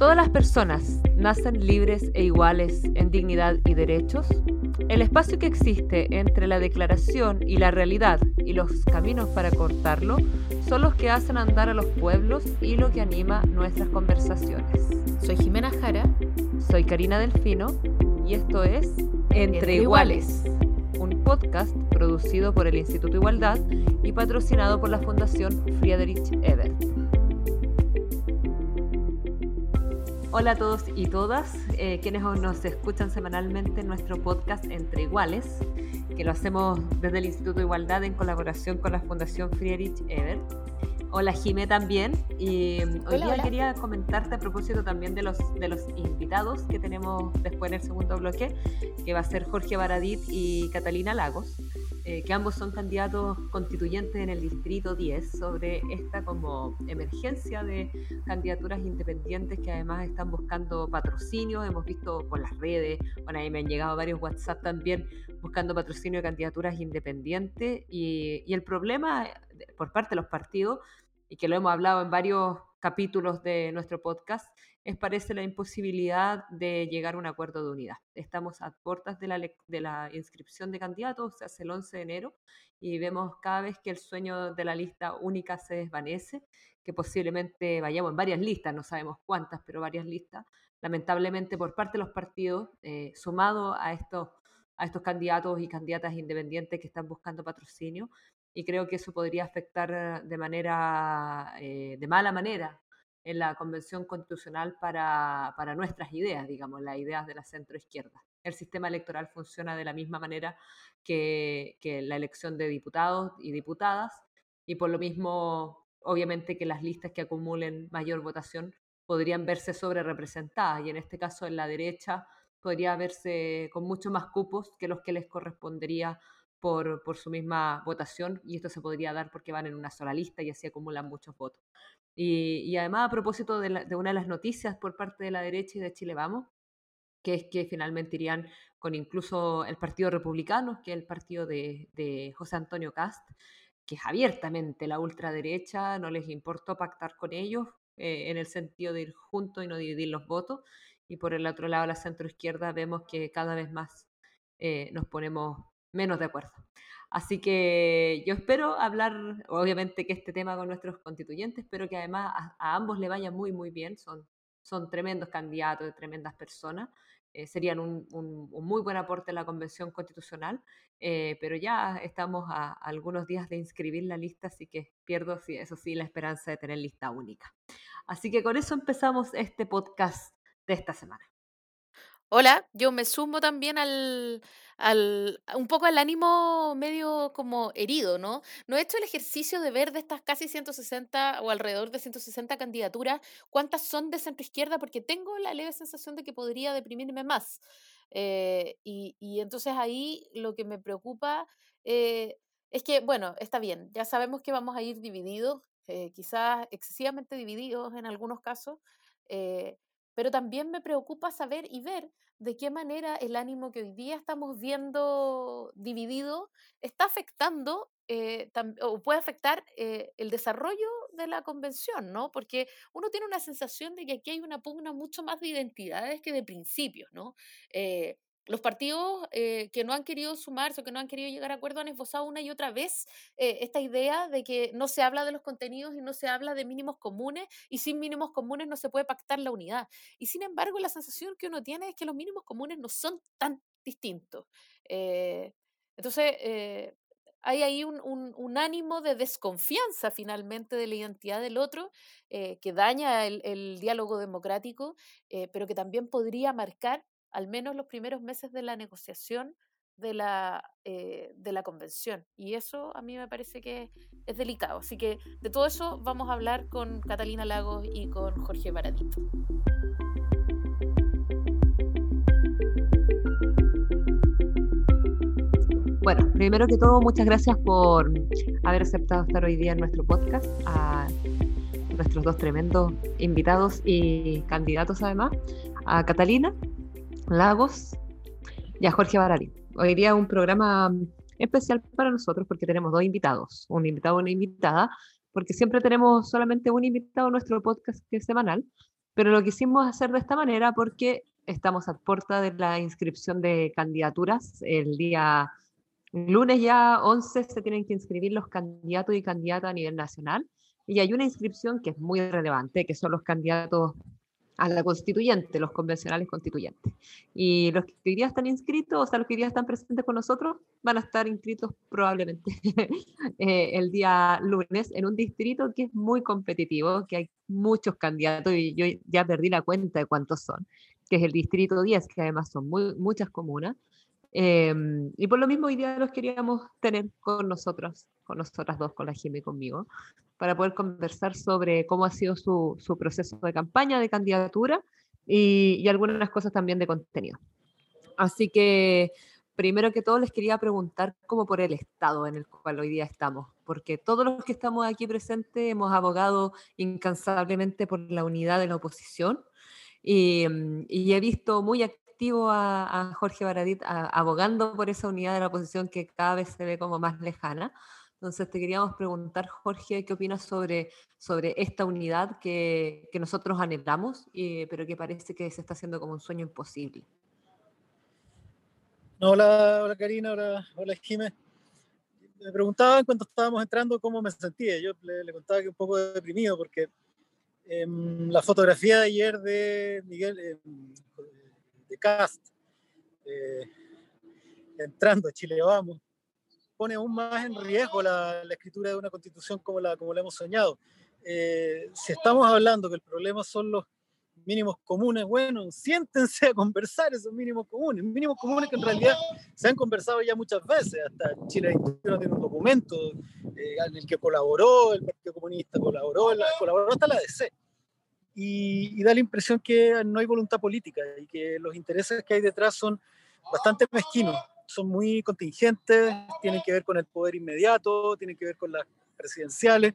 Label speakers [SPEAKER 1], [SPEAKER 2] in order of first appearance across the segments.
[SPEAKER 1] Todas las personas nacen libres e iguales en dignidad y derechos. El espacio que existe entre la declaración y la realidad y los caminos para cortarlo son los que hacen andar a los pueblos y lo que anima nuestras conversaciones.
[SPEAKER 2] Soy Jimena Jara.
[SPEAKER 1] Soy Karina Delfino y esto es Entre, Iguales, un podcast producido por el Instituto Igualdad y patrocinado por la Fundación Friedrich Ebert. Hola a todos y todas, eh, quienes nos escuchan semanalmente en nuestro podcast Entre Iguales, que lo hacemos desde el Instituto de Igualdad en colaboración con la Fundación Friedrich Ebert. Hola Jimé también, y mm, hoy día quería comentarte a propósito también de los, de los invitados que tenemos después en el segundo bloque, que va a ser Jorge Baradit y Catalina Lagos. Eh, que ambos son candidatos constituyentes en el Distrito 10, sobre esta como emergencia de candidaturas independientes que además están buscando patrocinio. Hemos visto por las redes, bueno, ahí me han llegado varios WhatsApp también buscando patrocinio de candidaturas independientes y, y el problema eh, por parte de los partidos, y que lo hemos hablado en varios capítulos de nuestro podcast, es parece la imposibilidad de llegar a un acuerdo de unidad. Estamos a puertas de la, de la inscripción de candidatos, se hace el 11 de enero, y vemos cada vez que el sueño de la lista única se desvanece, que posiblemente vayamos en varias listas, no sabemos cuántas, pero varias listas, lamentablemente por parte de los partidos, eh, sumado a estos, a estos candidatos y candidatas independientes que están buscando patrocinio, y creo que eso podría afectar de manera, eh, de mala manera en la Convención Constitucional para, para nuestras ideas, digamos, las ideas de la centroizquierda. El sistema electoral funciona de la misma manera que, que la elección de diputados y diputadas y por lo mismo, obviamente que las listas que acumulen mayor votación podrían verse sobre representadas y en este caso en la derecha podría verse con mucho más cupos que los que les correspondería por, por, su misma votación y esto se podría dar porque van en una sola lista y así acumulan muchos votos. Y, además, a propósito de, una de las noticias por parte de la derecha y de Chile Vamos, que es que finalmente irían con incluso el Partido Republicano, que es el partido de, José Antonio Cast, que es abiertamente la ultraderecha, no les importó pactar con ellos eh, en el sentido de ir juntos y no dividir los votos. Y por el otro lado, la centroizquierda, vemos que cada vez más eh, nos ponemos menos de acuerdo. Así que yo espero hablar, obviamente, que este tema con nuestros constituyentes, pero que además a, ambos le vaya muy, muy bien. Son, son tremendos candidatos, tremendas personas. Eh, serían un, muy buen aporte a la Convención Constitucional, eh, pero ya estamos a, algunos días de inscribir la lista, así que pierdo, eso sí, la esperanza de tener lista única. Así que con eso empezamos este podcast de esta semana.
[SPEAKER 2] Hola, yo me sumo también al, al, un poco al ánimo medio como herido, ¿no? No he hecho el ejercicio de ver de estas casi 160 o alrededor de 160 candidaturas cuántas son de centro izquierda porque tengo la leve sensación de que podría deprimirme más. Eh, y, y, entonces ahí lo que me preocupa eh, es que, bueno, está bien, ya sabemos que vamos a ir divididos, eh, quizás excesivamente divididos en algunos casos pero también me preocupa saber y ver de qué manera el ánimo que hoy día estamos viendo dividido está afectando eh, o puede afectar eh, el desarrollo de la convención, ¿no? Porque uno tiene una sensación de que aquí hay una pugna mucho más de identidades que de principios, ¿no? Eh, los partidos eh, que no han querido sumarse o que no han querido llegar a acuerdo han esbozado una y otra vez eh, esta idea de que no se habla de los contenidos y no se habla de mínimos comunes y sin mínimos comunes no se puede pactar la unidad. Y sin embargo, la sensación que uno tiene es que los mínimos comunes no son tan distintos. Eh, entonces, hay ahí un, ánimo de desconfianza finalmente de la identidad del otro que daña el, el diálogo democrático, pero que también podría marcar al menos los primeros meses de la negociación de la, eh, de la convención. Y eso a mí me parece que es delicado. Así que de todo eso vamos a hablar con Catalina Lagos y con Jorge Baradito.
[SPEAKER 1] Bueno, primero que todo, muchas gracias por haber aceptado estar hoy día en nuestro podcast, a nuestros dos tremendos invitados y candidatos además, a Catalina Lagos y a Jorge Barari. Hoy día un programa especial para nosotros porque tenemos dos invitados, un invitado y una invitada, porque siempre tenemos solamente un invitado en nuestro podcast que es semanal, pero lo quisimos hacer de esta manera porque estamos a puerta de la inscripción de candidaturas. El día lunes ya 11 se tienen que inscribir los candidatos y candidatas a nivel nacional. Y hay una inscripción que es muy relevante, que son los candidatos a la constituyente, los convencionales constituyentes. Y los que hoy día están inscritos, o sea, los que hoy día están presentes con nosotros, van a estar inscritos probablemente eh, el día lunes en un distrito que es muy competitivo, que hay muchos candidatos y yo ya perdí la cuenta de cuántos son, que es el distrito 10, que además son muy, muchas comunas. Em, y por lo mismo hoy día los queríamos tener con nosotros, con nosotras dos, con la Jimmy y conmigo, para poder conversar sobre cómo ha sido su, su proceso de campaña, de candidatura y, y, algunas cosas también de contenido. Así que, primero que todo, les quería preguntar cómo por el estado en el cual hoy día estamos, porque todos los que estamos aquí presentes hemos abogado incansablemente por la unidad de la oposición y, he visto muy activo a, Jorge Baradit abogando por esa unidad de la oposición que cada vez se ve como más lejana. Entonces te queríamos preguntar, Jorge, ¿qué opinas sobre, sobre esta unidad que, que nosotros anhelamos, eh, pero que parece que se está haciendo como un sueño imposible?
[SPEAKER 3] Hola, hola Karina, hola, hola Jiménez. Me preguntaban cuando estábamos entrando cómo me sentía. Yo le, contaba que un poco deprimido porque eh, la fotografía de ayer de Miguel, eh, de Cast, eh, entrando a Chile Vamos, pone aún más en riesgo la, la escritura de una constitución como la, como la hemos soñado. Eh, si estamos hablando que el problema son los mínimos comunes, bueno, siéntense a conversar esos mínimos comunes, mínimos comunes que en realidad se han conversado ya muchas veces, hasta Chile no tiene un documento eh, en el que colaboró el Partido Comunista, colaboró, colaboró hasta la DC. Y, y, da la impresión que no hay voluntad política y que los intereses que hay detrás son bastante mezquinos son muy contingentes, tienen que ver con el poder inmediato, tienen que ver con las presidenciales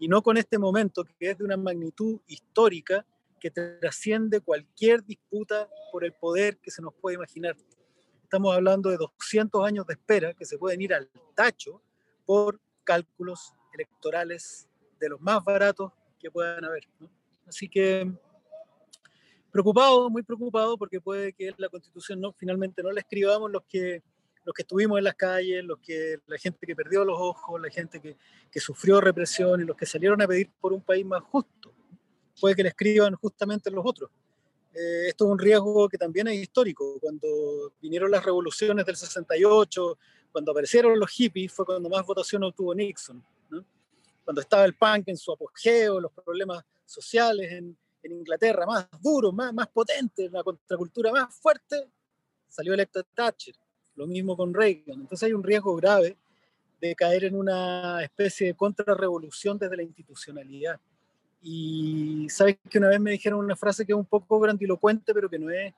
[SPEAKER 3] y no con este momento que es de una magnitud histórica que trasciende cualquier disputa por el poder que se nos puede imaginar. Estamos hablando de 200 años de espera que se pueden ir al tacho por cálculos electorales de los más baratos que puedan haber. ¿no? Así que preocupado, muy preocupado, porque puede que la constitución no, finalmente no la escribamos los que, los que estuvimos en las calles, los que, la gente que perdió los ojos, la gente que, que sufrió represión y los que salieron a pedir por un país más justo. Puede que la escriban justamente los otros. Eh, esto es un riesgo que también es histórico. Cuando vinieron las revoluciones del 68, cuando aparecieron los hippies, fue cuando más votación obtuvo Nixon. ¿no? Cuando estaba el punk en su apogeo, los problemas sociales en, en Inglaterra más duro, más, más potente, una contracultura más fuerte, salió electo Thatcher. Lo mismo con Reagan. Entonces hay un riesgo grave de caer en una especie de contrarrevolución desde la institucionalidad. Y sabes que una vez me dijeron una frase que es un poco grandilocuente, pero que no es,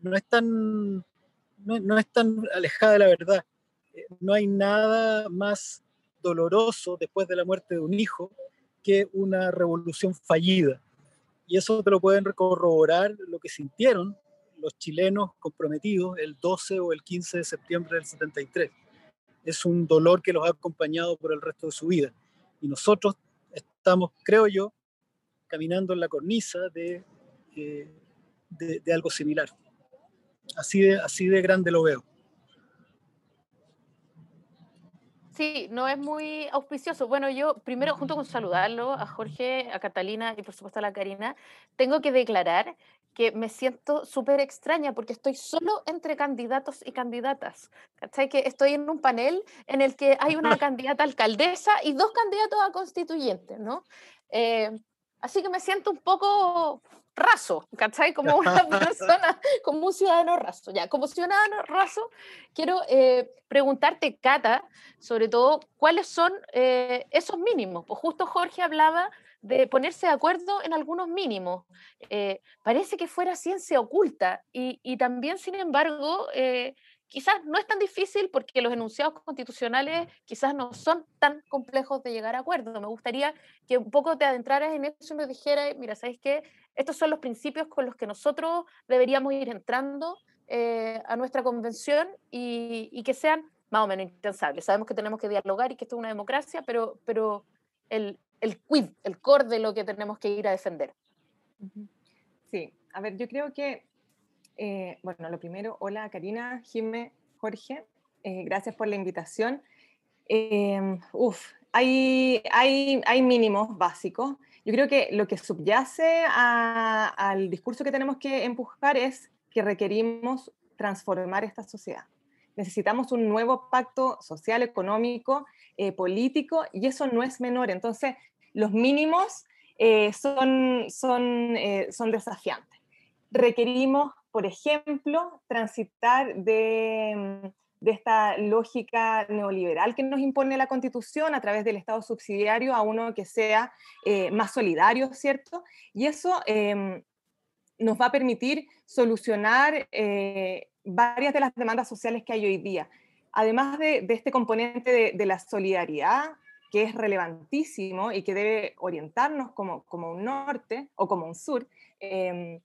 [SPEAKER 3] no es, tan, no, no es tan alejada de la verdad. Eh, no hay nada más doloroso después de la muerte de un hijo que una revolución fallida y eso te lo pueden corroborar lo que sintieron los chilenos comprometidos el 12 o el 15 de septiembre del 73. Es un dolor que los ha acompañado por el resto de su vida. Y nosotros estamos, creo yo, caminando en la cornisa de, eh, de, algo similar. Así de, así de grande lo veo.
[SPEAKER 2] Sí, no es muy auspicioso. Bueno, yo primero, junto con saludarlo a Jorge, a Catalina y por supuesto a la Karina, tengo que declarar que me siento súper extraña porque estoy solo entre candidatos y candidatas. ¿Cachai? Que estoy en un panel en el que hay una candidata alcaldesa y dos candidatos a constituyente, ¿no? Eh, así que me siento un poco raso, ¿cachai? Como una persona, como un ciudadano raso. Ya, como ciudadano raso, quiero eh, preguntarte, Cata, sobre todo, ¿cuáles son eh, esos mínimos? Pues justo Jorge hablaba de ponerse de acuerdo en algunos mínimos. Eh, parece que fuera ciencia oculta y, y también, sin embargo, eh, quizás no es tan difícil porque los enunciados constitucionales quizás no son tan complejos de llegar a acuerdo. Me gustaría que un poco te adentraras en eso y me dijeras, mira, ¿sabes qué? Estos son los principios con los que nosotros deberíamos ir entrando eh, a nuestra convención y, y, que sean más o menos intensables. Sabemos que tenemos que dialogar y que esto es una democracia, pero, pero el, el quid, el core de lo que tenemos que ir a defender.
[SPEAKER 4] Sí, a ver, yo creo que, eh, bueno, lo primero, hola Karina, Jimé, Jorge, eh, gracias por la invitación. Em, uf, hay, hay, hay mínimos básicos. Yo creo que lo que subyace al discurso que tenemos que empujar es que requerimos transformar esta sociedad. Necesitamos un nuevo pacto social, económico, eh, político, y eso no es menor. Entonces, los mínimos eh, son, son, eh, son desafiantes. Requerimos, por ejemplo, transitar de, de, esta lógica neoliberal que nos impone la Constitución a través del Estado subsidiario a uno que sea más solidario, ¿cierto? Y eso em, nos va a permitir solucionar eh, varias de las demandas sociales que hay hoy día. Además de, este componente de, la solidaridad, que es relevantísimo y que debe orientarnos como, como un norte o como un sur, em,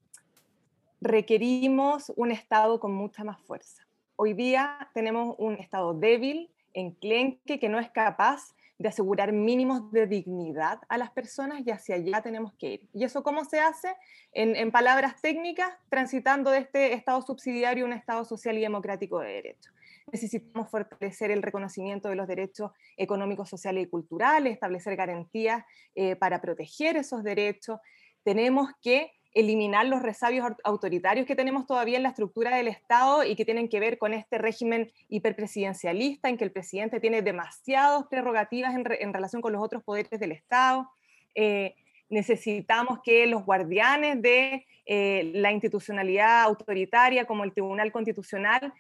[SPEAKER 4] requerimos un Estado con mucha más fuerza. Hoy día tenemos un Estado débil, enclenque, que no es capaz de asegurar mínimos de dignidad a las personas y hacia allá tenemos que ir. ¿Y eso cómo se hace? En, palabras técnicas, transitando de este Estado subsidiario a un Estado social y democrático de derecho. Necesitamos fortalecer el reconocimiento de los derechos económicos, sociales y culturales, establecer garantías eh, para proteger esos derechos. Tenemos que eliminar los resabios autoritarios que tenemos todavía en la estructura del Estado y que tienen que ver con este régimen hiperpresidencialista en que el presidente tiene demasiadas prerrogativas en, relación con los otros poderes del Estado. Eh, necesitamos que los guardianes de eh, la institucionalidad autoritaria como el Tribunal Constitucional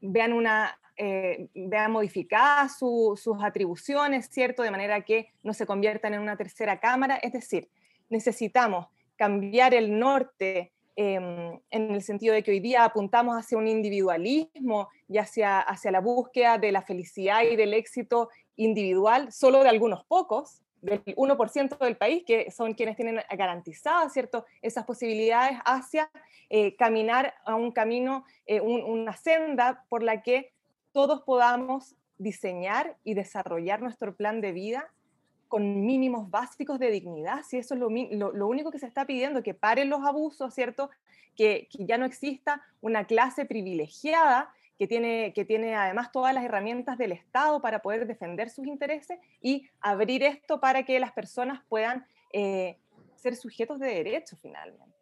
[SPEAKER 4] vean, una, eh, vean modificadas sus atribuciones, ¿cierto? De manera que no se conviertan en una tercera cámara. Es decir, necesitamos cambiar el norte em, en el sentido de que hoy día apuntamos hacia un individualismo y hacia, hacia la búsqueda de la felicidad y del éxito individual solo de algunos pocos, del 1% del país, que son quienes tienen garantizadas ¿cierto? esas posibilidades hacia eh, caminar a un camino, eh, una senda por la que todos podamos diseñar y desarrollar nuestro plan de vida con mínimos básicos de dignidad, si eso es lo, lo, único que se está pidiendo, que paren los abusos, ¿cierto? Que, que, ya no exista una clase privilegiada que tiene, que tiene además todas las herramientas del Estado para poder defender sus intereses y abrir esto para que las personas puedan eh, ser sujetos de derecho finalmente.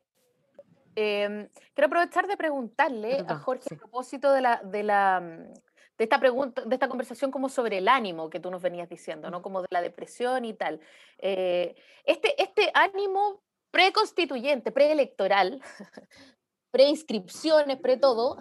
[SPEAKER 2] Em, quiero aprovechar de preguntarle a Jorge a propósito de la, de la mm, de esta pregunta, de esta conversación como sobre el ánimo que tú nos venías diciendo, ¿no? Como de la depresión y tal. Eh, este, este ánimo preconstituyente, preelectoral, preinscripciones, pre todo,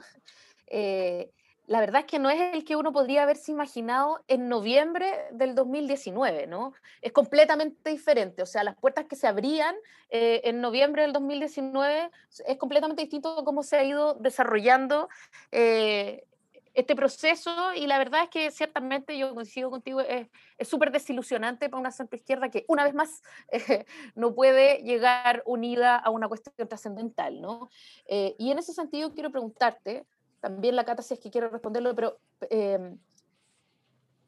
[SPEAKER 2] eh, la verdad es que no es el que uno podría haberse imaginado en noviembre del 2019, ¿no? Es completamente diferente, o sea, las puertas que se abrían eh, en noviembre del 2019 es completamente distinto a cómo se ha ido desarrollando este proceso y la verdad es que ciertamente yo coincido contigo, es súper desilusionante para una centro izquierda que una vez más eh, no puede llegar unida a una cuestión trascendental, ¿no? Eh, y en ese sentido quiero preguntarte, también la Cata si es que quiero responderlo, pero em,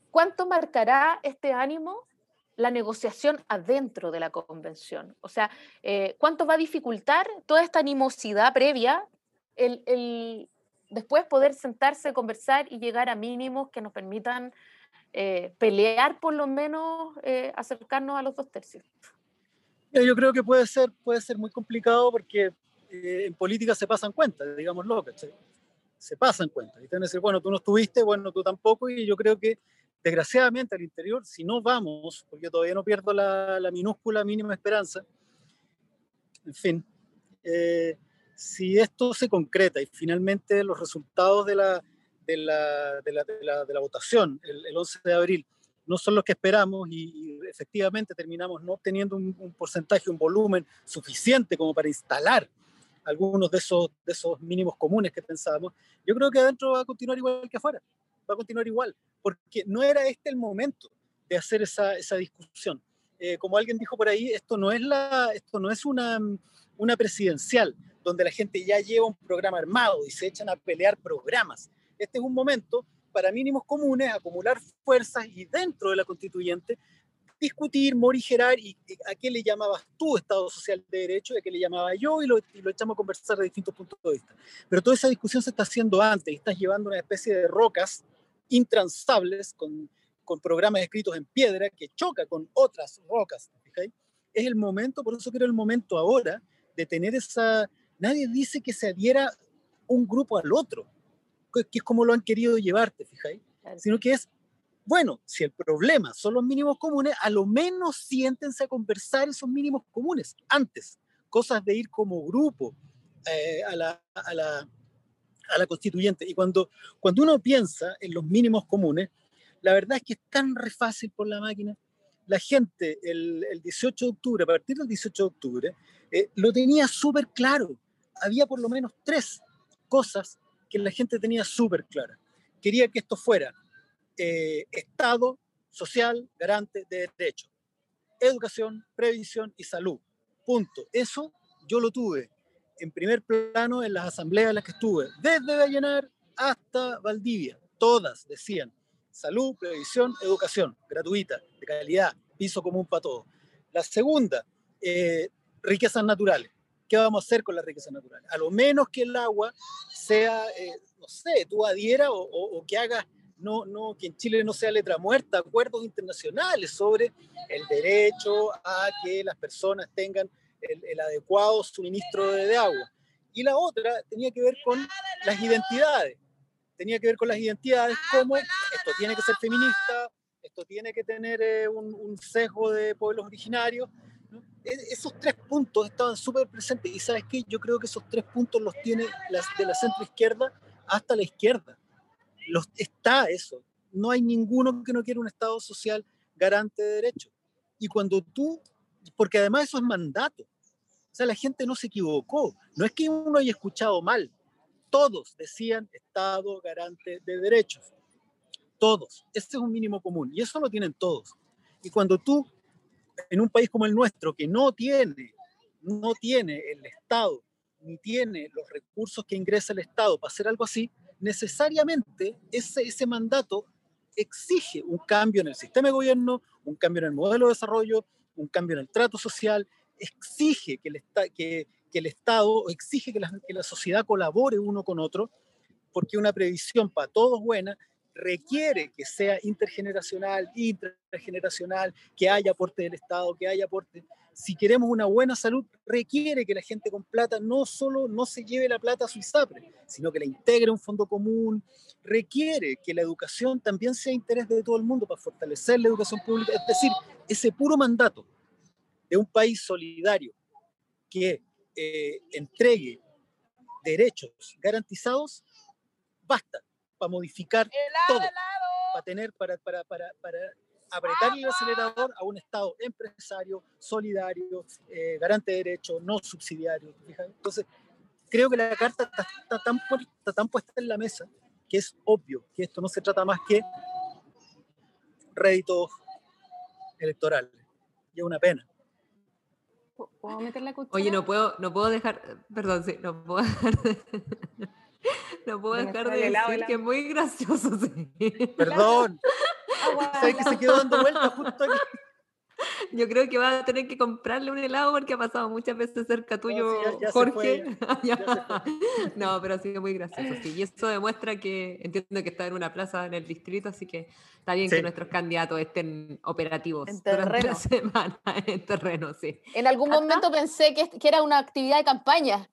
[SPEAKER 2] ¿cuánto marcará este ánimo la negociación adentro de la convención? O sea, eh, ¿cuánto va a dificultar toda esta animosidad previa el, el después poder sentarse, conversar y llegar a mínimos que nos permitan eh, pelear por lo menos, eh, acercarnos a los dos tercios.
[SPEAKER 3] Yo creo que puede ser, puede ser muy complicado porque eh, en política se pasan cuentas, digámoslo, ¿cachai? Se pasan cuentas. Y te decir, bueno, tú no estuviste, bueno, tú tampoco, y yo creo que desgraciadamente al interior, si no vamos, porque todavía no pierdo la, la minúscula mínima esperanza, en fin, eh, si esto se concreta y finalmente los resultados de la, de la, de la, de la, votación el, 11 de abril no son los que esperamos y, efectivamente terminamos no teniendo un, porcentaje, un volumen suficiente como para instalar algunos de esos, de esos mínimos comunes que pensábamos, yo creo que adentro va a continuar igual que afuera, va a continuar igual, porque no era este el momento de hacer esa, esa discusión. Eh, como alguien dijo por ahí, esto no es, la, esto no es una, una presidencial, donde la gente ya lleva un programa armado y se echan a pelear programas. Este es un momento para mínimos comunes, acumular fuerzas y dentro de la constituyente discutir, morigerar y a qué le llamabas tú Estado Social de Derecho y a qué le llamaba yo y lo, y lo echamos a conversar de distintos puntos de vista. Pero toda esa discusión se está haciendo antes y estás llevando una especie de rocas intransables con, con programas escritos en piedra que choca con otras rocas. Es el momento, por eso quiero el momento ahora de tener esa... Nadie dice que se adhiera un grupo al otro, que es como lo han querido llevarte, fijáis, sino que es bueno, si el problema son los mínimos comunes, a lo menos siéntense a conversar esos mínimos comunes antes. Cosas de ir como grupo eh, a, la, a, la, a, la, constituyente. Y cuando, cuando uno piensa en los mínimos comunes, la verdad es que es tan re fácil por la máquina. La gente el, el 18 de octubre, a partir del 18 de octubre, eh, lo tenía súper claro. Había por lo menos tres cosas que la gente tenía súper claras. Quería que esto fuera eh, Estado social garante de derechos. Educación, previsión y salud. Punto. Eso yo lo tuve en primer plano en las asambleas en las que estuve, desde Vallenar hasta Valdivia. Todas decían salud, previsión, educación, gratuita, de calidad, piso común para todos. La segunda, eh, riquezas naturales. ¿Qué vamos a hacer con las riquezas naturales? A lo menos que el agua sea, eh, no sé, tú adhiera o, o que hagas no, no, que en Chile no sea letra muerta, acuerdos internacionales sobre el derecho a que las personas tengan el, adecuado suministro de, agua. Y la otra tenía que ver con las identidades, tenía que ver con las identidades como esto tiene que ser feminista, esto tiene que tener eh, un, sesgo de pueblos originarios. E, esos tres puntos estaban súper presentes y sabes qué, yo creo que esos tres puntos los tiene las, de la centro izquierda hasta la izquierda. Está eso. No hay ninguno que no quiera un Estado social garante de derechos. Y cuando tú, porque además eso es mandato, o sea, la gente no se equivocó, no es que uno haya escuchado mal, todos decían Estado garante de derechos, todos, este es un mínimo común. Y eso lo tienen todos. Y cuando tú, en un país como el nuestro, que no tiene, no tiene el Estado, ni tiene los recursos que ingresa el Estado para hacer algo así, necesariamente ese, ese mandato exige un cambio en el sistema de gobierno, un cambio en el modelo de desarrollo, un cambio en el trato social, exige que el, que, que el Estado, exige que la, que la sociedad colabore uno con otro, porque una previsión para todos buena requiere que sea intergeneracional, intergeneracional, que haya aporte del Estado, que haya aporte. Si queremos una buena salud, requiere que la gente con plata no solo no se lleve la plata a su ISAPRE, sino que la integre un fondo común, requiere que la educación también sea interés de todo el mundo para fortalecer la educación pública, es decir, ese puro mandato de un país solidario que eh, entregue derechos garantizados, basta para modificar todo, para tener, para, para, para, para apretar el acelerador a un Estado empresario, solidario, eh, garante de derechos, no subsidiario. Entonces, creo que la carta está, tan, está tan puesta en la mesa que es obvio que esto no se trata más que réditos electorales. Y es una pena.
[SPEAKER 1] ¿Puedo meter la Oye, no puedo, no puedo dejar, perdón, sí, no puedo dejar de, no puedo dejar de decir que es muy gracioso. Sí.
[SPEAKER 3] Perdón. ¿Sabes que se quedó dando vueltas justo aquí?
[SPEAKER 1] Yo creo que va a tener que comprarle un helado porque ha pasado muchas veces cerca tuyo, Jorge. no, pero ha sido muy gracioso, sí. Y eso demuestra que entiendo que está en una plaza en el distrito, así que está bien que nuestros candidatos estén operativos
[SPEAKER 2] en durante
[SPEAKER 1] la semana en terreno, sí.
[SPEAKER 2] En algún momento pensé que, que, era una actividad de campaña,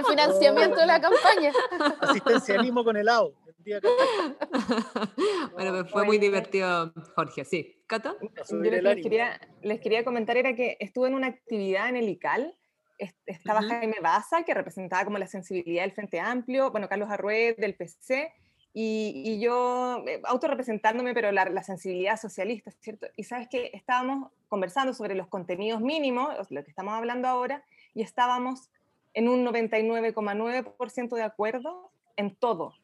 [SPEAKER 2] el financiamiento de la campaña.
[SPEAKER 3] Asistencialismo con helado.
[SPEAKER 1] bueno, pues fue muy divertido, Jorge, sí. ¿Cata?
[SPEAKER 4] les quería, les quería comentar era que estuve en una actividad en el ICAL, estaba Jaime Baza, que representaba como la sensibilidad del Frente Amplio, bueno, Carlos Arruet del PC, y, y yo eh, autorrepresentándome, pero la, la, sensibilidad socialista, ¿cierto? Y sabes que estábamos conversando sobre los contenidos mínimos, lo que estamos hablando ahora, y estábamos en un 99,9% de acuerdo en todo,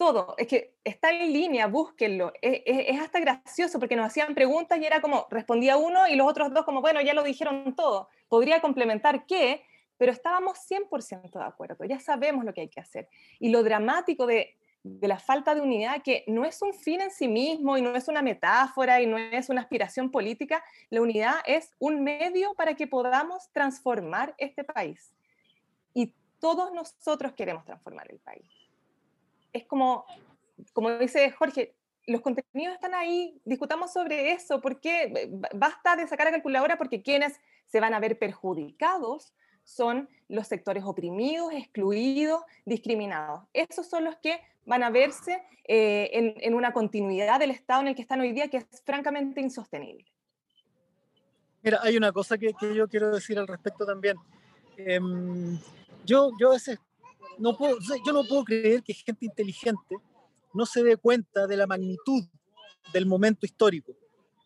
[SPEAKER 4] todo. Es que está en línea, búsquenlo. Es, hasta gracioso porque nos hacían preguntas y era como, respondía uno y los otros dos como, bueno, ya lo dijeron todo. Podría complementar qué, pero estábamos 100% de acuerdo. Ya sabemos lo que hay que hacer. Y lo dramático de, de la falta de unidad, que no es un fin en sí mismo y no es una metáfora y no es una aspiración política, la unidad es un medio para que podamos transformar este país. Todos nosotros queremos transformar el país. Es como, como dice Jorge, los contenidos están ahí, discutamos sobre eso, porque basta de sacar la calculadora porque quienes se van a ver perjudicados son los sectores oprimidos, excluidos, discriminados. Esos son los que van a verse eh, en, una continuidad del estado en el que están hoy día que es francamente insostenible.
[SPEAKER 3] Mira, hay una cosa que, yo quiero decir al respecto también. Em, yo, yo a veces no puedo, yo no puedo creer que gente inteligente no se dé cuenta de la magnitud del momento histórico.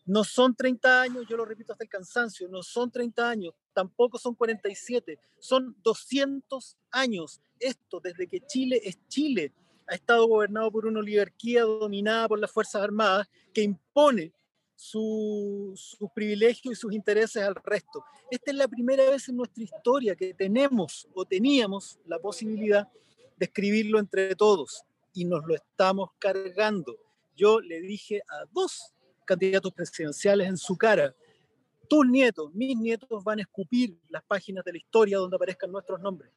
[SPEAKER 3] No son 30 años, yo lo repito hasta el cansancio, no son 30 años, tampoco son 47, son 200 años. Esto desde que Chile es Chile, ha estado gobernado por una oligarquía dominada por las Fuerzas Armadas que impone sus privilegios y sus intereses al resto. Esta es la primera vez en nuestra historia que tenemos o teníamos la posibilidad de escribirlo entre todos y nos lo estamos cargando. Yo le dije a dos candidatos presidenciales en su cara, tus nietos, mis nietos van a escupir las páginas de la historia donde aparezcan nuestros nombres,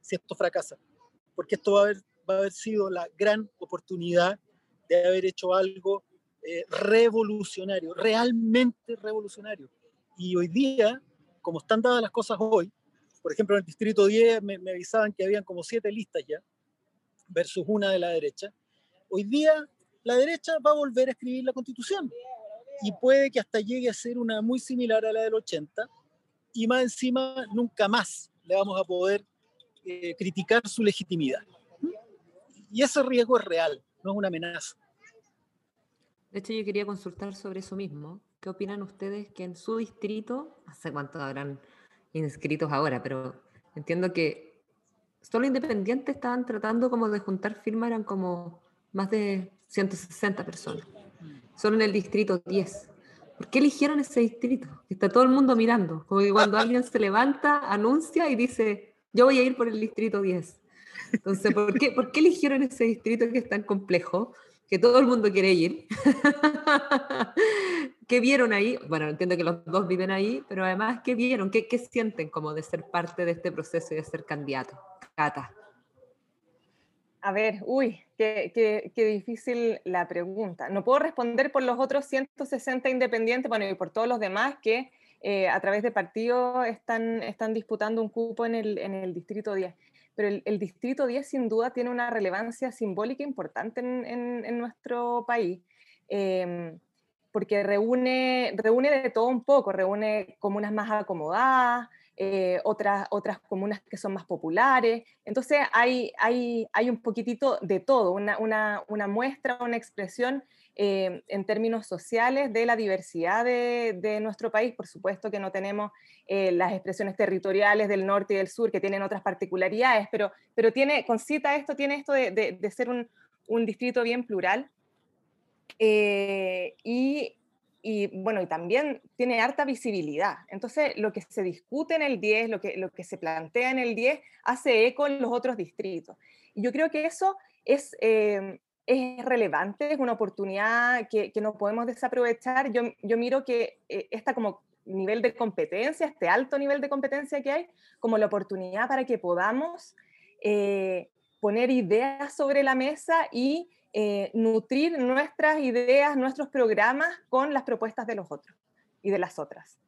[SPEAKER 3] si esto fracasa, porque esto va va a haber sido la gran oportunidad de haber hecho algo eh, revolucionario, realmente revolucionario. Y hoy día, como están dadas las cosas hoy, por ejemplo, en el Distrito 10 me, me avisaban que habían como siete listas ya, versus una de la derecha. Hoy día la derecha va a volver a escribir la constitución y puede que hasta llegue a ser una muy similar a la del 80 y más encima nunca más le vamos a poder eh, criticar su legitimidad. Y ese riesgo es real, no es una amenaza.
[SPEAKER 1] De hecho, yo quería consultar sobre eso mismo. ¿Qué opinan ustedes que en su distrito, no sé cuántos habrán inscritos ahora, pero entiendo que solo independientes estaban tratando como de juntar firmas, eran como más de 160 personas, solo en el distrito 10. ¿Por qué eligieron ese distrito? Está todo el mundo mirando, como que cuando alguien se levanta, anuncia y dice, yo voy a ir por el distrito 10. Entonces, ¿por qué, ¿por qué eligieron ese distrito que es tan complejo? Que todo el mundo quiere ir. ¿Qué vieron ahí? Bueno, entiendo que los dos viven ahí, pero además, ¿qué vieron? ¿Qué, sienten como de ser parte de este proceso y de ser candidato? Cata.
[SPEAKER 4] A ver, uy, qué, difícil la pregunta. No puedo responder por los otros 160 independientes, bueno, y por todos los demás que eh, a través de partidos están, disputando un cupo en el Distrito 10 pero el, Distrito 10 sin duda tiene una relevancia simbólica importante en, nuestro país, em, porque reúne, reúne de todo un poco, reúne comunas más acomodadas, eh, otras, otras comunas que son más populares. Entonces hay, hay, hay un poquitito de todo, una, una muestra, una expresión eh, en términos sociales de la diversidad de, nuestro país. Por supuesto que no tenemos eh, las expresiones territoriales del norte y del sur que tienen otras particularidades, pero, pero tiene, concita esto, tiene esto de, ser un, distrito bien plural. Eh, y, bueno, y también tiene harta visibilidad. Entonces, lo que se discute en el 10, lo que, lo que se plantea en el 10, hace eco en los otros distritos. Y yo creo que eso es, es relevante, es una oportunidad que, que no podemos desaprovechar. Yo, yo miro que eh, esta como nivel de competencia, este alto nivel de competencia que hay, como la oportunidad para que podamos eh, poner ideas sobre la mesa y eh, nutrir nuestras ideas, nuestros programas con las propuestas de los otros y de las otras.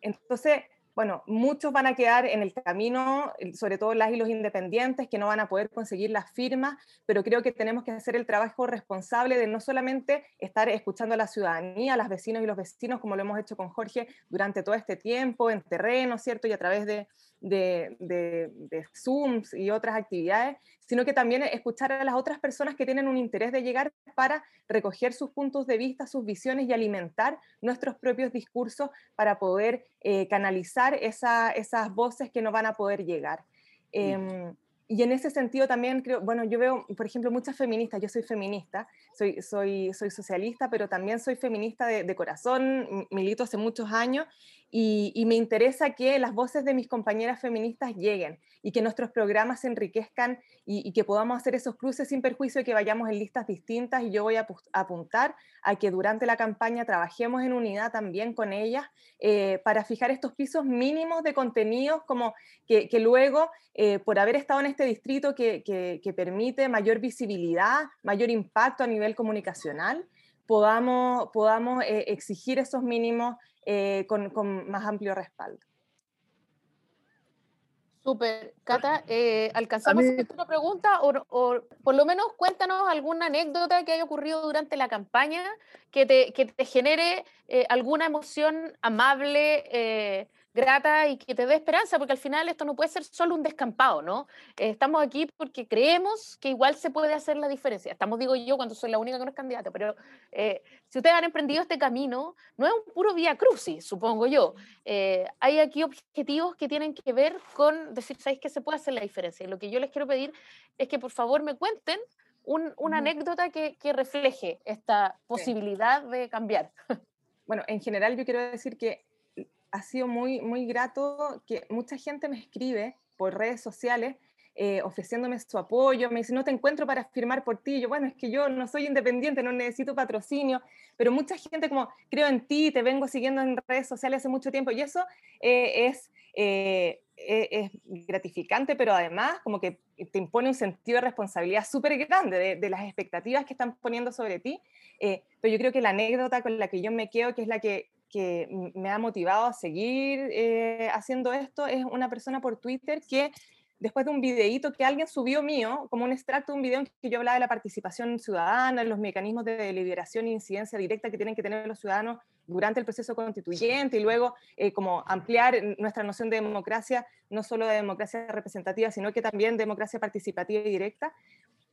[SPEAKER 4] entonces, bueno, muchos van a quedar en el camino, sobre todo las y los independientes, que no van a poder conseguir las firmas, pero creo que tenemos que hacer el trabajo responsable de no solamente estar escuchando a la ciudadanía, a los vecinos y los vecinos, como lo hemos hecho con Jorge durante todo este tiempo, en terreno, ¿cierto? Y a través de, de, de, Zooms y otras actividades, sino que también escuchar a las otras personas que tienen un interés de llegar para recoger sus puntos de vista, sus visiones y alimentar nuestros propios discursos para poder eh, canalizar esas voces que no van a poder llegar. Em, y en ese sentido también creo, bueno, yo veo, por ejemplo, muchas feministas, yo soy feminista, soy, soy, soy socialista, pero también soy feminista de, de corazón, milito hace muchos años, y, me interesa que las voces de mis compañeras feministas lleguen y que nuestros programas se enriquezcan y, que podamos hacer esos cruces sin perjuicio de que vayamos en listas distintas. Y yo voy a apuntar a que durante la campaña trabajemos en unidad también con ellas eh, para fijar estos pisos mínimos de contenidos como que, luego, eh, por haber estado en este distrito que, permite mayor visibilidad, mayor impacto a nivel comunicacional, podamos, podamos eh, exigir esos mínimos eh, con, con, más amplio respaldo.
[SPEAKER 2] Súper. Cata, eh, ¿alcanzamos a una pregunta? O, o, por lo menos cuéntanos alguna anécdota que haya ocurrido durante la campaña que te, que te genere alguna emoción amable, grata y que te dé esperanza, porque al final esto no puede ser solo un descampado, ¿no? Eh, estamos aquí porque creemos que igual se puede hacer la diferencia. Estamos, digo yo, cuando soy la única que no es candidata, pero eh, si ustedes han emprendido este camino, no es un puro vía crucis, supongo yo. Eh, hay aquí objetivos que tienen que ver con decir, ¿sabéis que se puede hacer la diferencia? Y lo que yo les quiero pedir es que por favor me cuenten una anécdota que, que, refleje esta posibilidad de cambiar.
[SPEAKER 4] Bueno, en general yo quiero decir que ha sido muy, muy grato que mucha gente me escribe por redes sociales eh, ofreciéndome su apoyo, me dice, no te encuentro para firmar por ti, yo, bueno, es que yo no soy independiente, no necesito patrocinio, pero mucha gente como, creo en ti, te vengo siguiendo en redes sociales hace mucho tiempo, y eso eh, es, eh, e, es gratificante, pero además como que te impone un sentido de responsabilidad súper grande de, de, las expectativas que están poniendo sobre ti, pero yo creo que la anécdota con la que yo me quedo, que es la que que me ha motivado a seguir eh, haciendo esto es una persona por Twitter que después de un videíto que alguien subió mío, como un extracto de un video en que yo hablaba de la participación ciudadana, los mecanismos de deliberación e incidencia directa que tienen que tener los ciudadanos durante el proceso constituyente y luego eh, como ampliar nuestra noción de democracia, no solo de democracia representativa, sino que también democracia participativa y directa.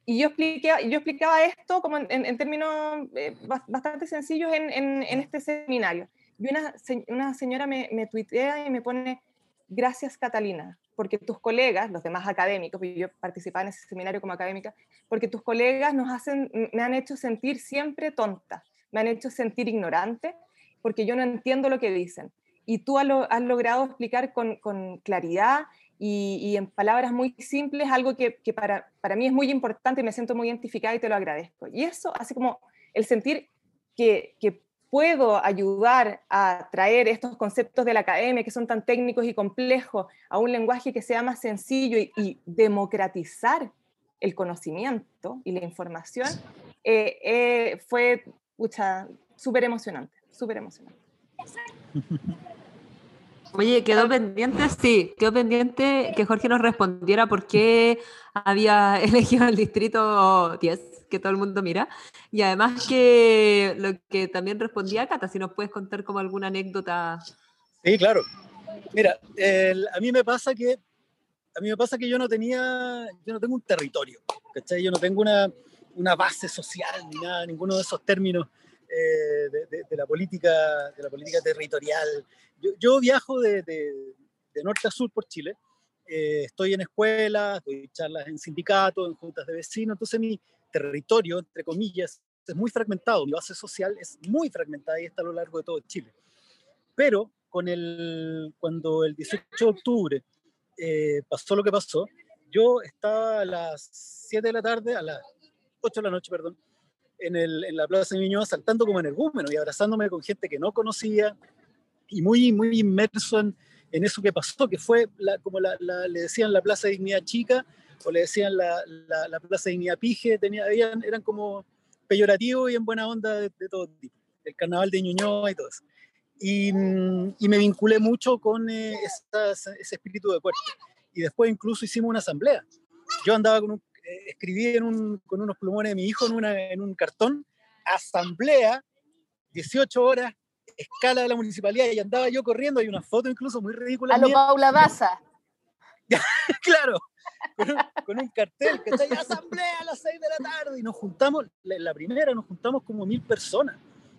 [SPEAKER 4] Y yo, expliqué, yo explicaba esto como en, términos eh, bastante sencillos en, en este seminario. Y una, una señora me, me, tuitea y me pone, gracias Catalina, porque tus colegas, los demás académicos, yo participaba en ese seminario como académica, porque tus colegas nos hacen, me han hecho sentir siempre tonta, me han hecho sentir ignorante, porque yo no entiendo lo que dicen. Y tú has, has logrado explicar con, con claridad y, y, en palabras muy simples algo que, que, para, para mí es muy importante y me siento muy identificada y te lo agradezco. Y eso hace como el sentir que, que puedo ayudar a traer estos conceptos de la academia que son tan técnicos y complejos a un lenguaje que sea más sencillo y, democratizar el conocimiento y la información, eh, eh, fue súper emocionante, súper emocionante.
[SPEAKER 1] Oye, quedó pendiente, sí, quedó pendiente que Jorge nos respondiera por qué había elegido el distrito 10 que todo el mundo mira. Y además que lo que también respondía Cata, si nos puedes contar como alguna anécdota.
[SPEAKER 3] Sí, claro. Mira, a mí me pasa que a mí me pasa que yo no tenía, yo no tengo un territorio, ¿cachai? Yo no tengo una, una base social ni nada, ninguno de esos términos eh, de, la política, de la política territorial. Yo, yo viajo de, norte a sur por Chile, eh, estoy en escuelas, doy charlas en sindicatos, en juntas de vecinos, entonces mi, territorio, entre comillas, es muy fragmentado, mi base social es muy fragmentada y está a lo largo de todo Chile. Pero con el, cuando el 18 de octubre eh, pasó lo que pasó, yo estaba a las 7 de la tarde, a las 8 de la noche, perdón, en, el, en la Plaza de Ñuñoa saltando como energúmeno y abrazándome con gente que no conocía y muy, muy inmerso en, en eso que pasó, que fue la, como la, le decían la Plaza de Dignidad Chica, o le decían la, la, Plaza de Niapige, tenía, eran como peyorativos y en buena onda de, todo tipo, el carnaval de Ñuñoa y todo eso. Y, mm, y me vinculé mucho con eh, ese espíritu de cuerpo. Y después incluso hicimos una asamblea. Yo andaba con un, eh, escribí en un, con unos plumones de mi hijo en, una, en un cartón, asamblea, 18 horas, escala de la municipalidad, y andaba yo corriendo, hay una foto incluso muy ridícula.
[SPEAKER 2] A lo Paula Daza.
[SPEAKER 3] claro, con un, cartel que está asamblea a las 6 de la tarde y nos juntamos, la, primera nos juntamos como mil personas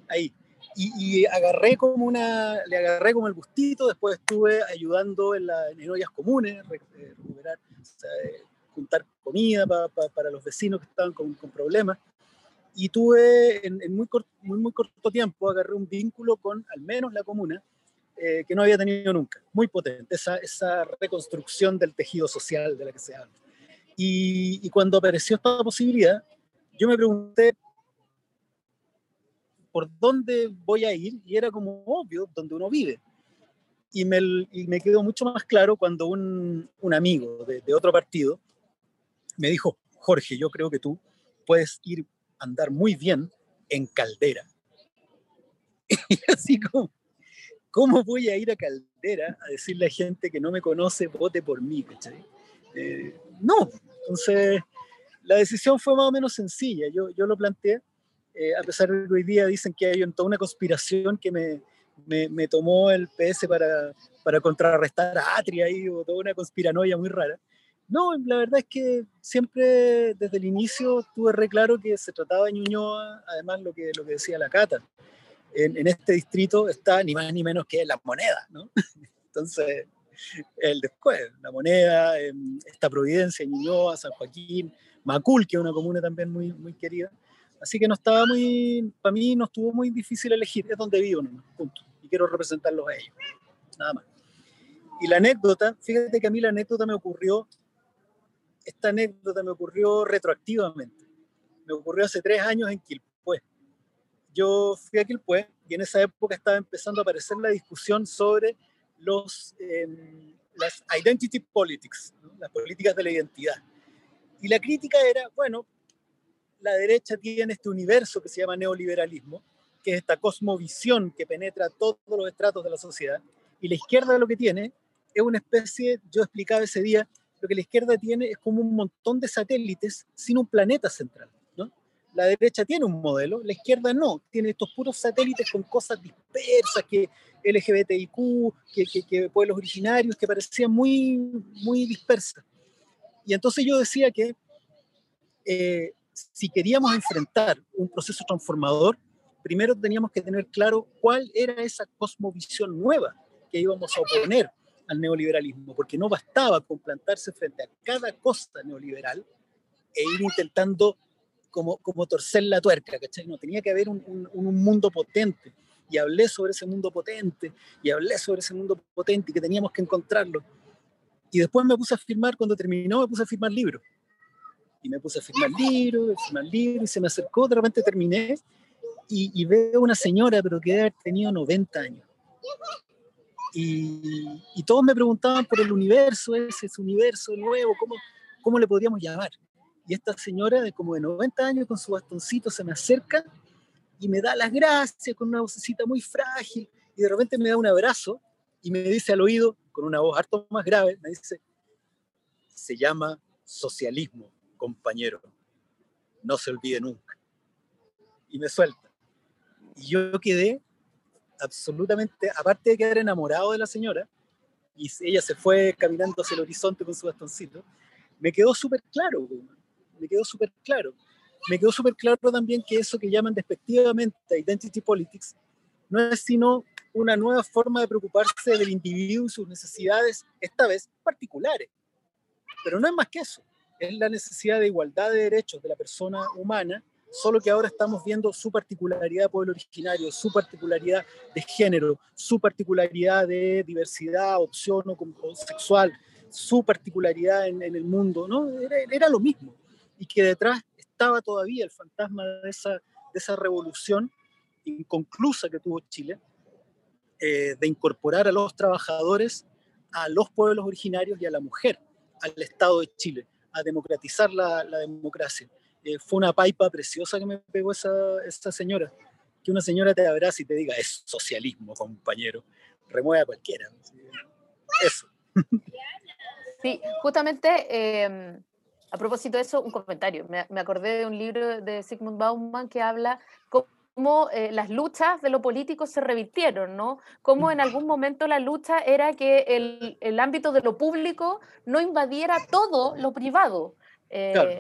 [SPEAKER 3] ahí. Y, agarré como una, le agarré como el gustito, después estuve ayudando en, la, en ollas comunes, eh, recuperar, eh, juntar comida para los vecinos que estaban con, con problemas. Y tuve en, muy, corto, muy, muy corto tiempo, agarré un vínculo con al menos la comuna, eh, que no había tenido nunca, muy potente, esa, esa reconstrucción del tejido social de la que se habla. Y, y cuando apareció esta posibilidad, yo me pregunté por dónde voy a ir y era como obvio, donde uno vive. Y me, y me quedó mucho más claro cuando un, un amigo de, de, otro partido me dijo, Jorge, yo creo que tú puedes ir a andar muy bien en Caldera. Y así como, ¿cómo voy a ir a Caldera a decirle a gente que no me conoce, vote por mí? Eh, no, entonces la decisión fue más o menos sencilla. Yo, yo lo planteé, eh, a pesar de que hoy día dicen que hay toda una conspiración que me, me, me tomó el PS para, para contrarrestar a Atria y toda una conspiranoia muy rara. No, la verdad es que siempre desde el inicio tuve re claro que se trataba de Ñuñoa, además lo que, lo que decía la Cata. En, en este distrito está ni más ni menos que la moneda, ¿no? Entonces, el después, la moneda, esta Providencia, Ñuñoa, San Joaquín, Macul, que es una comuna también muy, muy querida. Así que no estaba muy, para mí no estuvo muy difícil elegir, es donde vivo, ¿no? punto. Y quiero representarlos a ellos, nada más. Y la anécdota, fíjate que a mí la anécdota me ocurrió esta anécdota me ocurrió retroactivamente. Me ocurrió hace tres años en Quilpué. Yo fui a Quilpué y en esa época estaba empezando a aparecer la discusión sobre los, eh, las identity politics, ¿no? las políticas de la identidad. Y la crítica era, bueno, la derecha tiene este universo que se llama neoliberalismo, que es esta cosmovisión que penetra todos los estratos de la sociedad, y la izquierda lo que tiene es una especie, yo explicaba ese día, lo que la izquierda tiene es como un montón de satélites sin un planeta central. La derecha tiene un modelo, la izquierda no, tiene estos puros satélites con cosas dispersas, que LGBTIQ, que, que, que pueblos originarios, que parecían muy, muy dispersas. Y entonces yo decía que eh, si queríamos enfrentar un proceso transformador, primero teníamos que tener claro cuál era esa cosmovisión nueva que íbamos a oponer al neoliberalismo, porque no bastaba con plantarse frente a cada cosa neoliberal e ir intentando como, como torcer la tuerca, ¿cachai? No, tenía que haber un, un, un, mundo potente. Y hablé sobre ese mundo potente, y hablé sobre ese mundo potente, y que teníamos que encontrarlo. Y después me puse a firmar, cuando terminó, me puse a firmar libros. Y me puse a firmar libros, a firmar libros, y se me acercó, de repente terminé, y, y veo una señora, pero que debe haber tenido 90 años y, y, todos me preguntaban por el universo, ese, ese universo nuevo, ¿cómo, ¿cómo le podríamos llamar? Y esta señora de como de 90 años con su bastoncito se me acerca y me da las gracias con una vocecita muy frágil y de repente me da un abrazo y me dice al oído, con una voz harto más grave, me dice, se llama socialismo, compañero, no se olvide nunca. Y me suelta. Y yo quedé absolutamente, aparte de quedar enamorado de la señora, y ella se fue caminando hacia el horizonte con su bastoncito, me quedó súper claro, me quedó súper claro. Me quedó súper claro también que eso que llaman despectivamente identity politics no es sino una nueva forma de preocuparse del individuo y sus necesidades, esta vez particulares. Pero no es más que eso, es la necesidad de igualdad de derechos de la persona humana solo que ahora estamos viendo su particularidad de pueblo originario, su particularidad de género, su particularidad de diversidad, opción o, sexual, su particularidad en, en el mundo, ¿no? Era, era, lo mismo. Y que detrás estaba todavía el fantasma de esa, de esa revolución inconclusa que tuvo Chile, eh, de incorporar a los trabajadores, a los pueblos originarios y a la mujer al Estado de Chile, a democratizar la, la democracia eh, fue una paipa preciosa que me pegó esa, esa señora. Que una señora te abrace y te diga, es socialismo, compañero. Remueve a cualquiera. Eso.
[SPEAKER 2] Sí, justamente eh, a propósito de eso, un comentario. Me, me, acordé de un libro de Sigmund Bauman que habla cómo eh, las luchas de lo político se revirtieron, ¿no? Cómo en algún momento la lucha era que el, el ámbito de lo público no invadiera todo lo privado. Eh, claro.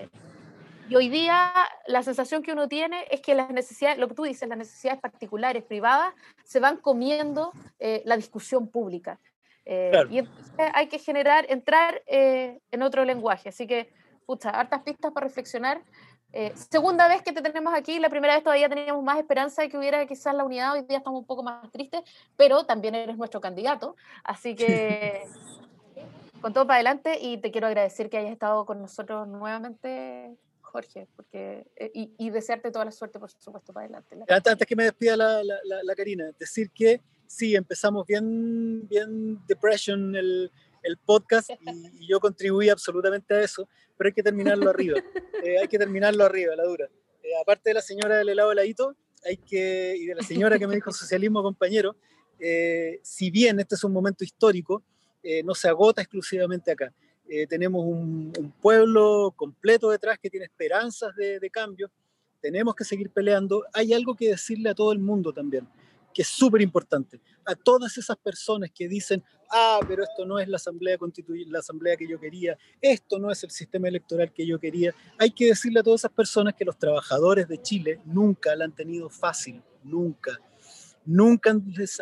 [SPEAKER 2] Y hoy día la sensación que uno tiene es que las necesidades, lo que tú dices, las necesidades particulares, privadas, se van comiendo eh, la discusión pública. Eh, claro. Y entonces hay que generar, entrar eh, en otro lenguaje. Así que, pucha, hartas pistas para reflexionar. Eh, segunda vez que te tenemos aquí, la primera vez todavía teníamos más esperanza de que hubiera quizás la unidad, hoy día estamos un poco más tristes, pero también eres nuestro candidato, así que con todo para adelante y te quiero agradecer que hayas estado con nosotros nuevamente, Jorge, porque, eh, y, desearte toda la suerte, por supuesto, para adelante.
[SPEAKER 3] Antes, que me despida la, la, la, Karina, decir que sí, empezamos bien, bien depression el, el podcast y, yo contribuí absolutamente a eso, pero hay que terminarlo arriba, eh, hay que terminarlo arriba, la dura. Eh, aparte de la señora del helado heladito, hay que, y de la señora que me dijo socialismo compañero, si bien este es un momento histórico, no se agota exclusivamente acá. Eh, tenemos un, pueblo completo detrás que tiene esperanzas de, cambio, tenemos que seguir peleando. Hay algo que decirle a todo el mundo también, que es súper importante. A todas esas personas que dicen, ah, pero esto no es la asamblea constituyente, la asamblea que yo quería, esto no es el sistema electoral que yo quería, hay que decirle a todas esas personas que los trabajadores de Chile nunca la han tenido fácil, nunca. Nunca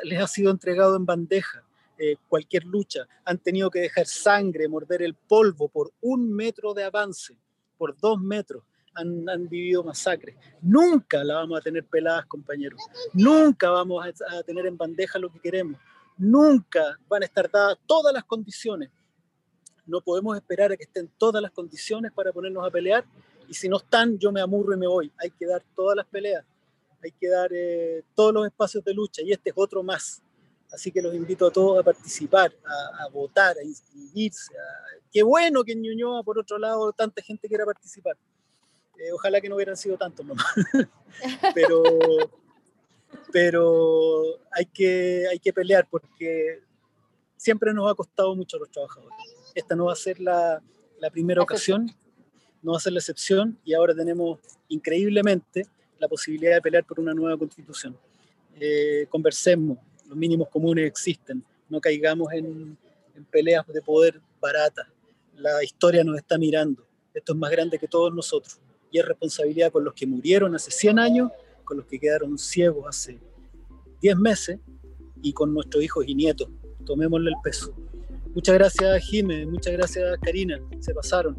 [SPEAKER 3] les ha sido entregado en bandeja eh, cualquier lucha, han tenido que dejar sangre, morder el polvo por un metro de avance, por dos metros. Han, han, vivido masacres. Nunca la vamos a tener peladas, compañeros. Nunca vamos a, a tener en bandeja lo que queremos. Nunca van a estar dadas todas las condiciones. No podemos esperar a que estén todas las condiciones para ponernos a pelear. Y si no están, yo me amurro y me voy. Hay que dar todas las peleas. Hay que dar eh, todos los espacios de lucha. Y este es otro más. Así que los invito a todos a participar, a, votar, a inscribirse. Qué bueno que en Ñuñoa, por otro lado, tanta gente quiera participar. Eh, ojalá que no hubieran sido tantos nomás. pero pero hay, que, hay que pelear porque siempre nos ha costado mucho a los trabajadores. Esta no va a ser la, la primera ocasión, no va a ser la excepción y ahora tenemos increíblemente la posibilidad de pelear por una nueva constitución. Eh, conversemos, los mínimos comunes existen, no caigamos en, peleas de poder baratas. La historia nos está mirando, esto es más grande que todos nosotros y es responsabilidad con los que murieron hace 100 años, con los que quedaron ciegos hace 10 meses y con nuestros hijos y nietos. Tomémosle el peso. Muchas gracias, Jimé, muchas gracias, Karina, se pasaron.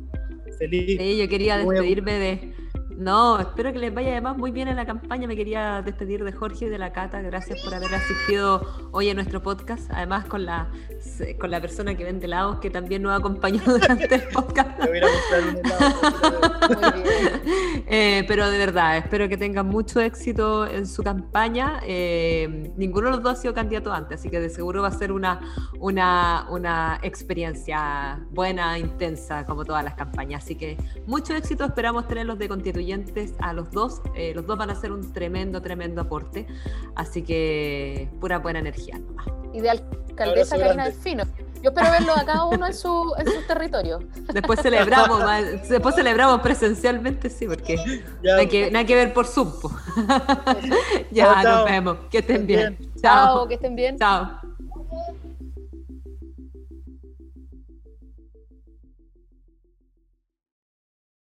[SPEAKER 3] Feliz.
[SPEAKER 1] Sí, yo quería despedirme de, no, espero que les vaya además muy bien en la campaña. Me quería despedir de Jorge y de la Cata. Gracias por haber asistido hoy a nuestro podcast. Además con la, con la persona que vende helados que también nos acompañó durante el podcast. voy a un helado. Eh, pero de verdad, espero que tengan mucho éxito en su campaña. Eh, ninguno de los dos ha sido candidato antes, así que de seguro va a ser una, una, una experiencia buena, intensa, como todas las campañas. Así que mucho éxito. Esperamos tenerlos de a los dos. Eh, los dos van a ser un tremendo, tremendo aporte. Así que pura buena energía.
[SPEAKER 2] Y de alcaldesa Karina Delfino. Yo espero verlo a cada uno en su, en su territorio.
[SPEAKER 1] Después celebramos, después celebramos presencialmente, sí, porque no hay, que, que, ver por Zoom. ya, nos vemos. Que estén bien.
[SPEAKER 2] Chao, que estén bien.
[SPEAKER 1] Chao.